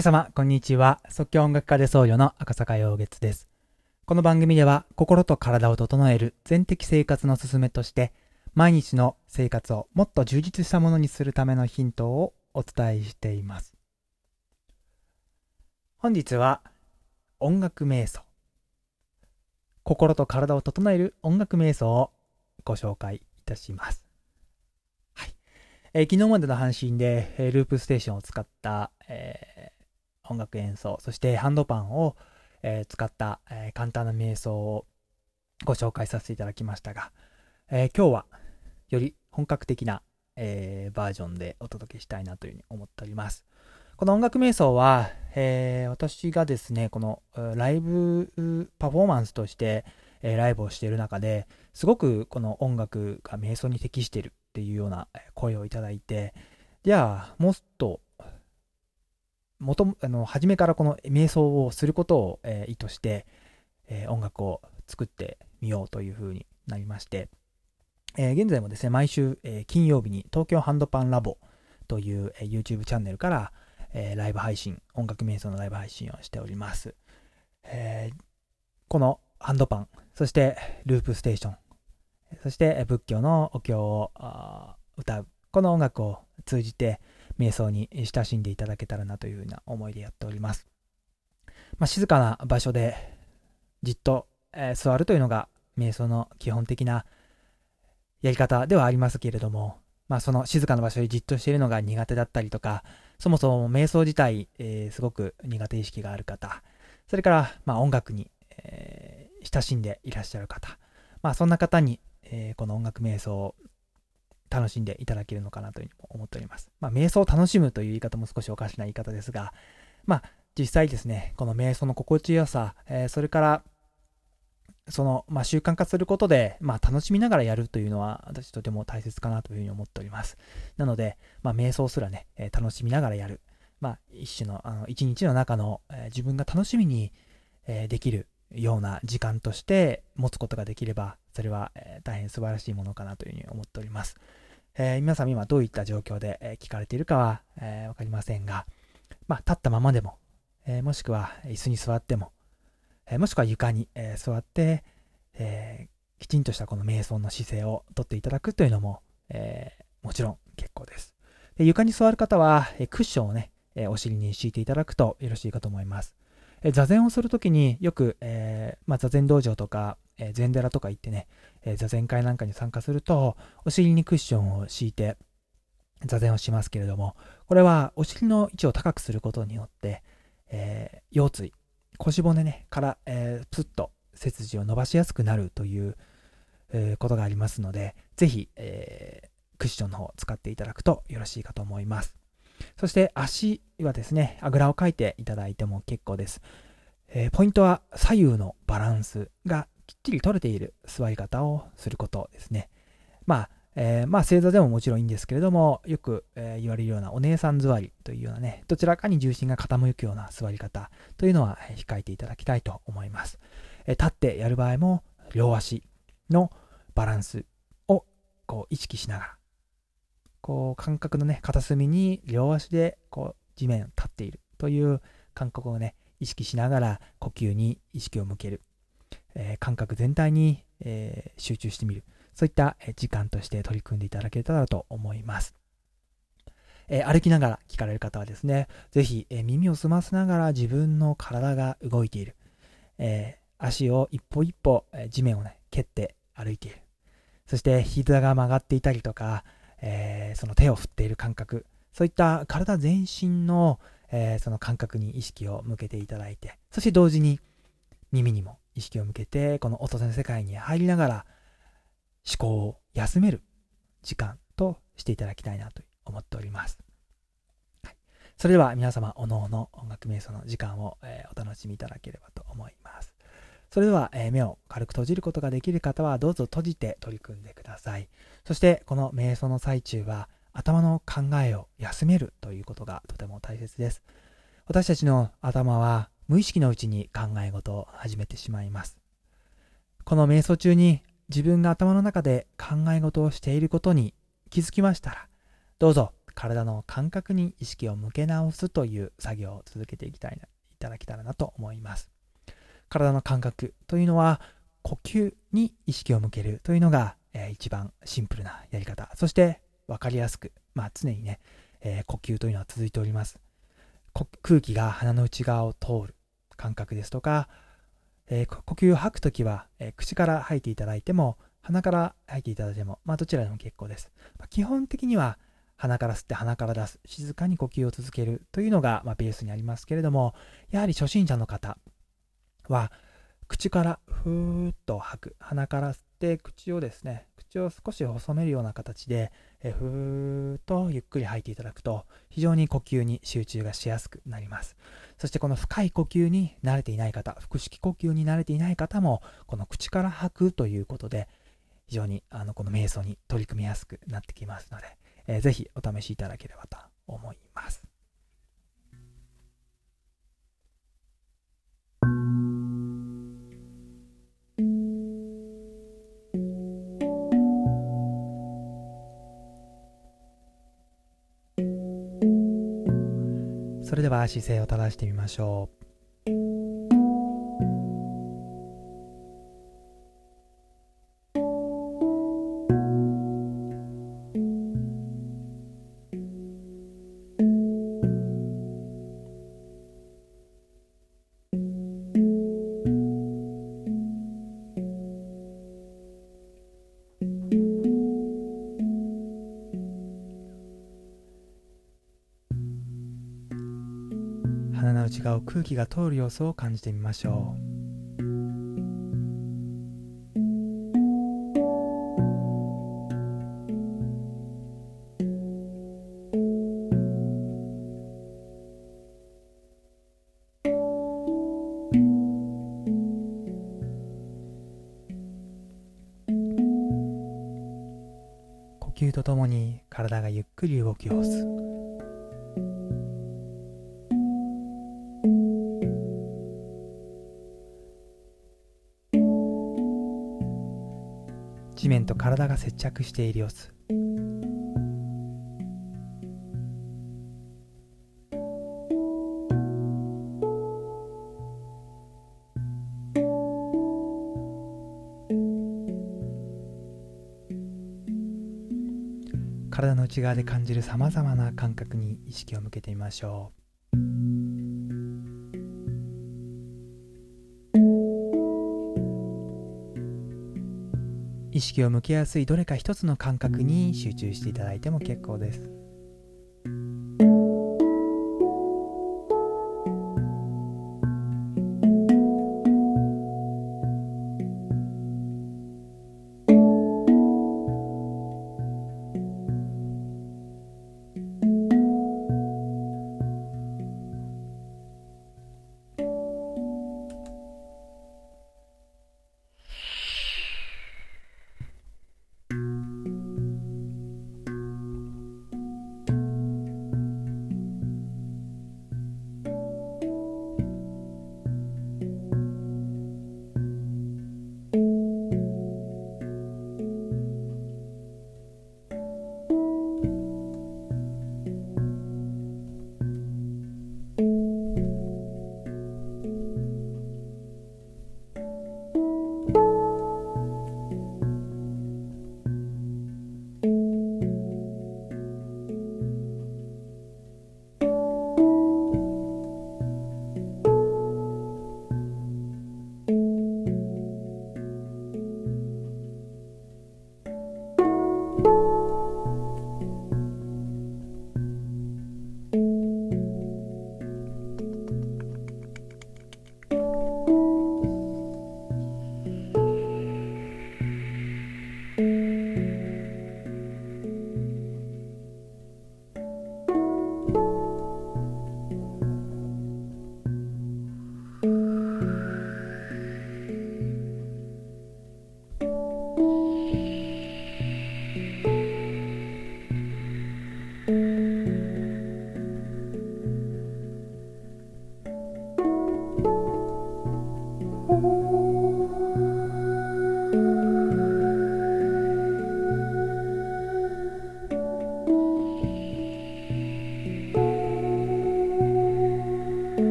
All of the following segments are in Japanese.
皆様、こんにちは。即興音楽家で僧侶の赤坂陽月です。この番組では、心と体を整える全的生活の勧めとして、毎日の生活をもっと充実したものにするためのヒントをお伝えしています。本日は、音楽瞑想。心と体を整える音楽瞑想をご紹介いたします。はい。えー、昨日までの配信で、えー、ループステーションを使った、えー、音楽演奏、そしてハンドパンを、え使った、え簡単な瞑想をご紹介させていただきましたが、え今日はより本格的な、えバージョンでお届けしたいなというふうに思っております。この音楽瞑想は、え、私がですね、このライブパフォーマンスとして、え、ライブをしている中で、すごくこの音楽が瞑想に適しているっていうような声をいただいて、じゃあ、もっと、もとあの初めからこの瞑想をすることを、えー、意図して、えー、音楽を作ってみようというふうになりまして、えー、現在もですね、毎週、え金曜日に東京ハンドパンラボという、え YouTube チャンネルから、え、ライブ配信、音楽瞑想のライブ配信をしております。え、このハンドパン、そしてループステーション、そして仏教のお経を歌う、この音楽を通じて瞑想に親しんでいただけたらなというふうな思いでやっております。まあ、静かな場所でじっと、えー、座るというのが瞑想の基本的なやり方ではありますけれども、まあ、その静かな場所にじっとしているのが苦手だったりとか、そもそも瞑想自体、えー、すごく苦手意識がある方、それから、まあ、音楽に、えー、親しんでいらっしゃる方、まあ、そんな方に、えー、この音楽瞑想を楽しんでいただけるのかなというふうに思っております。まあ、瞑想を楽しむという言い方も少しおかしな言い方ですが、まあ、実際ですね、この瞑想の心地よさ、えー、それから、その、まあ、習慣化することで、まあ、楽しみながらやるというのは、私とても大切かなというふうに思っております。なので、まあ、瞑想すらね、えー、楽しみながらやる。まあ、一種の、あの、一日の中の、えー、自分が楽しみに、え、できるような時間として持つことができれば、それは、え大変素晴らしいものかなというふうに思っております。え皆さん今どういった状況で、え聞かれているかは、えわかりませんが、まあ、立ったままでも、えもしくは椅子に座っても、えもしくは床に、え座って、えきちんとしたこの瞑想の姿勢をとっていただくというのも、えもちろん結構です。で床に座る方は、えクッションをね、えお尻に敷いていただくとよろしいかと思います。え座禅をするときによく、え、まあ、座禅道場とか、え、禅寺とか行ってね、え、座禅会なんかに参加すると、お尻にクッションを敷いて座禅をしますけれども、これはお尻の位置を高くすることによって、え腰椎、腰骨ね、から、えー、プッと背筋を伸ばしやすくなるという、えー、ことがありますので、ぜひ、えー、クッションの方を使っていただくとよろしいかと思います。そして足はですね、あぐらをかいていただいても結構です。えー、ポイントは左右のバランスがきっちり取れている座り方をすることですね。まあ、えー、まあ正座でももちろんいいんですけれども、よく、えー、言われるようなお姉さん座りというようなね、どちらかに重心が傾くような座り方というのは控えていただきたいと思います。えー、立ってやる場合も、両足のバランスをこう意識しながら、こう感覚のね、片隅に両足でこう地面を立っているという感覚をね、意識しながら呼吸に意識を向ける。えー、感覚全体に、えー、集中してみる。そういった時間として取り組んでいただけたらと思います。えー、歩きながら聞かれる方はですね、ぜひ、えー、耳を澄ませながら自分の体が動いている。えー、足を一歩一歩、え地面をね、蹴って歩いている。そして膝が曲がっていたりとか、えその手を振っている感覚、そういった体全身の、えその感覚に意識を向けていただいて、そして同時に耳にも意識を向けて、この音の世界に入りながら、思考を休める時間としていただきたいなと思っております。はい、それでは皆様、おのおの音楽瞑想の時間を、えー、お楽しみいただければと思います。それでは、えー、目を軽く閉じることができる方はどうぞ閉じて取り組んでください。そしてこの瞑想の最中は頭の考えを休めるということがとても大切です。私たちの頭は無意識のうちに考え事を始めてしまいます。この瞑想中に自分が頭の中で考え事をしていることに気づきましたら、どうぞ体の感覚に意識を向け直すという作業を続けていきたいないただけたらなと思います。体の感覚というのは呼吸に意識を向けるというのが、えー、一番シンプルなやり方。そして分かりやすく、まあ、常にね、えー、呼吸というのは続いております。空気が鼻の内側を通る感覚ですとか、えー、呼吸を吐くときは、え口から吐いていただいても、鼻から吐いていただいても、まあ、どちらでも結構です。まあ、基本的には鼻から吸って鼻から出す、静かに呼吸を続けるというのが、まあ、ベースにありますけれども、やはり初心者の方は、口からふーっと吐く、鼻から吸って口をですね、口を少し細めるような形で、えふーっとゆっくり吐いていただくと、非常に呼吸に集中がしやすくなります。そしてこの深い呼吸に慣れていない方、腹式呼吸に慣れていない方も、この口から吐くということで、非常にあのこの瞑想に取り組みやすくなってきますので、えー、ぜひお試しいただければと思います。それでは姿勢を正してみましょう。鼻の内側を空気が通る様子を感じてみましょう。呼吸とともに体がゆっくり動きをす。地面と体が接着している様子体の内側で感じるさまざまな感覚に意識を向けてみましょう。識を向けやすいどれか一つの感覚に集中していただいても結構です。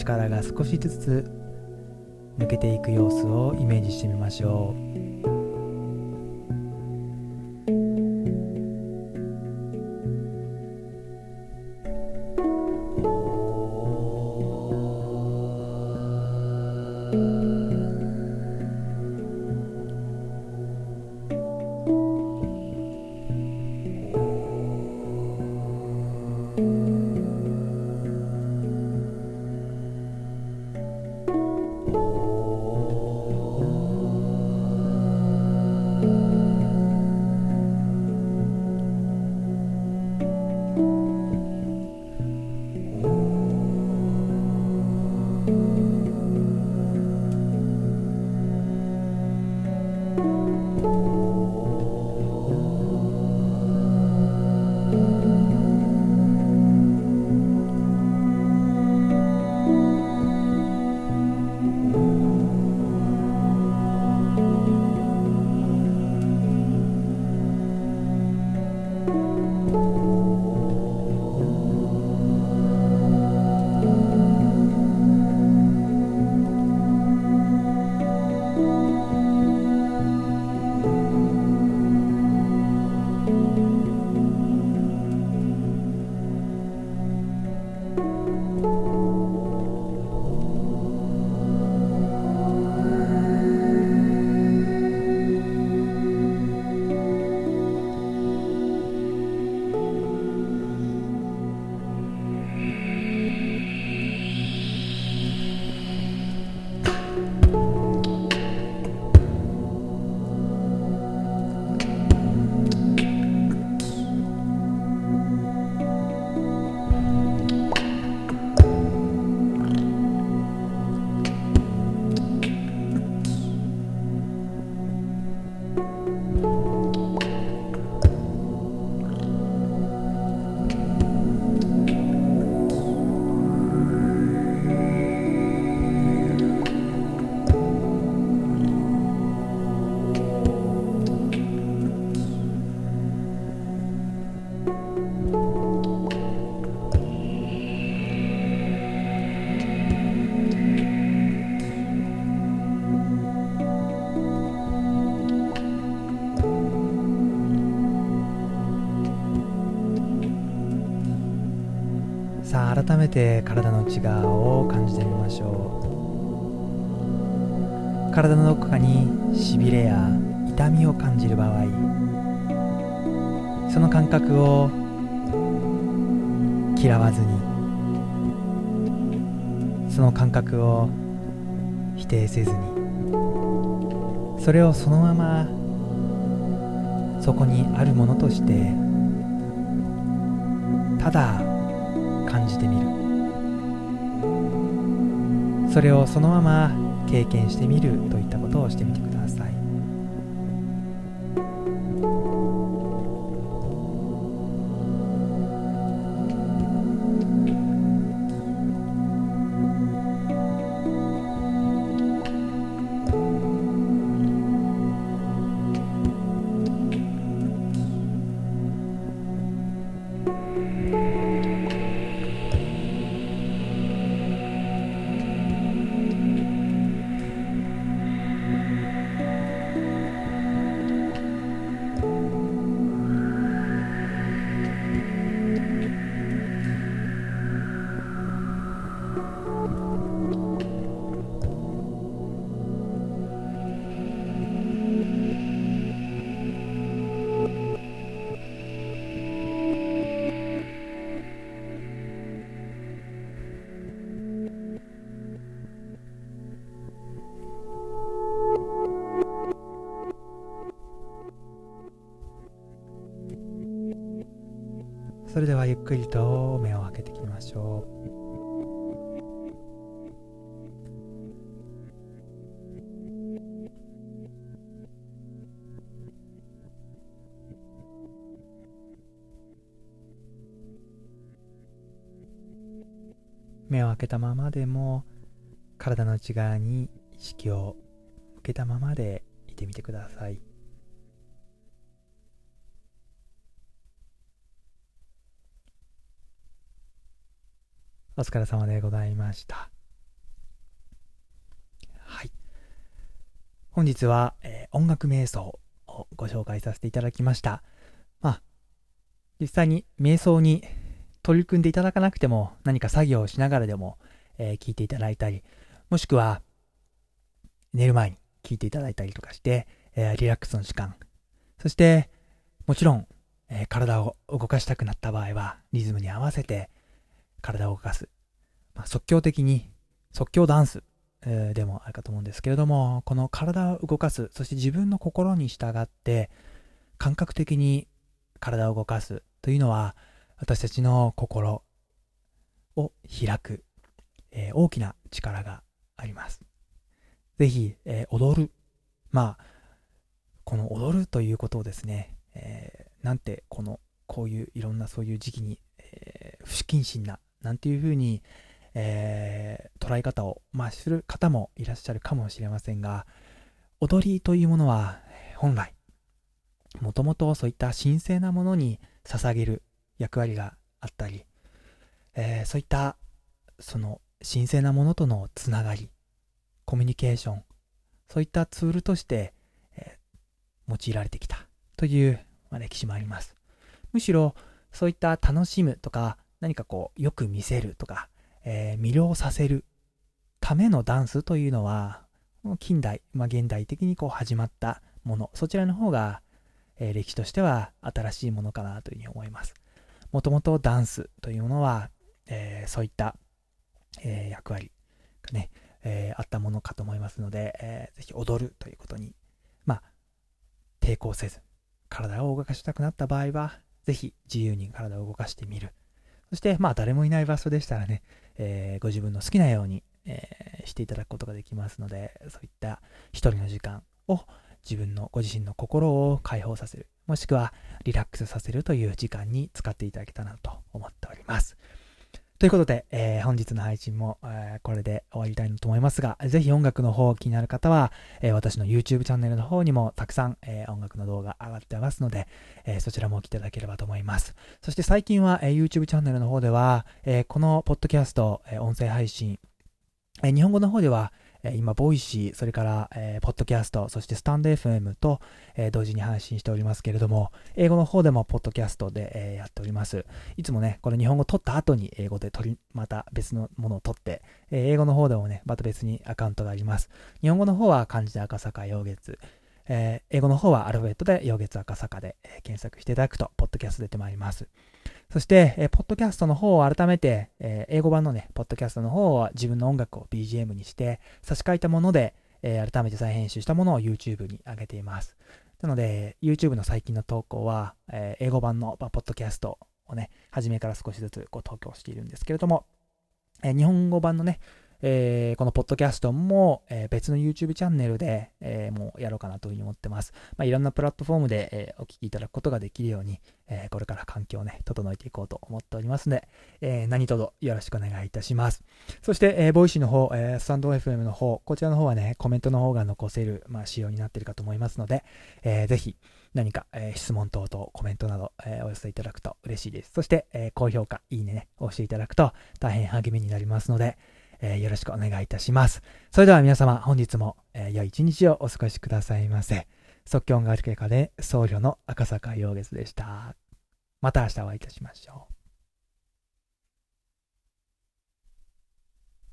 力が少しずつ抜けていく様子をイメージしてみましょう。改めて体の内側を感じてみましょう体のどこかにしびれや痛みを感じる場合その感覚を嫌わずにその感覚を否定せずにそれをそのままそこにあるものとしてただ感じてみる。それをそのまま経験してみるといったことをしてみてください。それではゆっくりと目を開けていきましょう。目を開けたままでも体の内側に意識を向けたままでいてみてください。お疲れ様でございました。はい。本日は、えー、音楽瞑想をご紹介させていただきました。まあ、実際に瞑想に取り組んでいただかなくても何か作業をしながらでも、えー、聞いていただいたり、もしくは寝る前に聞いていただいたりとかして、えー、リラックスの時間、そしてもちろん、えー、体を動かしたくなった場合はリズムに合わせて体を動かす。まあ、即興的に即興ダンス、えー、でもあるかと思うんですけれども、この体を動かす、そして自分の心に従って感覚的に体を動かすというのは私たちの心を開く、えー、大きな力があります。ぜひ、えー、踊る。まあ、この踊るということをですね、えー、なんてこの、こういういろんなそういう時期に、えー、不謹慎な、なんていうふうに、えー、捉え方を、まあ、する方もいらっしゃるかもしれませんが、踊りというものは、本来、もともとそういった神聖なものに捧げる役割があったり、えー、そういったその神聖なものとのつながり、コミュニケーション、そういったツールとして、えー、用いられてきたという、まあ、歴史もあります。むしろそういった楽しむとか何かこうよく見せるとか、えー、魅了させるためのダンスというのは近代、まあ、現代的にこう始まったものそちらの方が、えー、歴史としては新しいものかなというふうに思います。もともとダンスというものは、えー、そういった、えー、役割がね、え、あったものかと思いますので、えー、ぜひ踊るということに、まあ、抵抗せず、体を動かしたくなった場合は、ぜひ自由に体を動かしてみる。そして、まあ、誰もいない場所でしたらね、えー、ご自分の好きなように、えー、していただくことができますので、そういった一人の時間を自分のご自身の心を解放させる。もしくはリラックスさせるという時間に使っていただけたらなと思っております。ということで、えー、本日の配信も、えー、これで終わりたいと思いますが、ぜひ音楽の方気になる方は、えー、私の YouTube チャンネルの方にもたくさん、え音楽の動画上がってますので、えそちらも来ていただければと思います。そして最近は、え YouTube チャンネルの方では、えこのポッドキャスト、え音声配信、え日本語の方では、え今、ボイシー、それから、えー、ポッドキャスト、そしてスタンド FM と、えー、同時に配信しておりますけれども、英語の方でもポッドキャストで、えー、やっております。いつもね、この日本語撮った後に英語で取り、また別のものを撮って、え英語の方でもね、また別にアカウントがあります。日本語の方は漢字で赤坂陽月、え英語の方はアルファベットで陽月赤坂で、え検索していただくと、ポッドキャスト出てまいります。そして、えー、ポッドキャストの方を改めて、えー、英語版のね、ポッドキャストの方は自分の音楽を BGM にして差し替えたもので、えー、改めて再編集したものを YouTube に上げています。なので、YouTube の最近の投稿は、えー、英語版の、まあ、ポッドキャストをね、初めから少しずつこう投稿しているんですけれども、えー、日本語版のね、えー、このポッドキャストも、えー、別の YouTube チャンネルで、えー、もうやろうかなというふうに思ってます。まあ、いろんなプラットフォームで、えお聞きいただくことができるように、えこれから環境をね、整えていこうと思っておりますので、え何卒よろしくお願いいたします。そして、えボイシーの方、えスタンド FM の方、こちらの方はね、コメントの方が残せる、まあ、仕様になっているかと思いますので、えー、ぜひ、何か、えー、質問等々、コメントなど、えー、お寄せいただくと嬉しいです。そして、えー、高評価、いいねね、押していただくと大変励みになりますので、えー、よろしくお願いいたします。それでは皆様、本日も、えー、良い一日をお過ごしくださいませ。即興音楽家で僧侶の赤坂陽月でした。また明日お会いいたしましょう。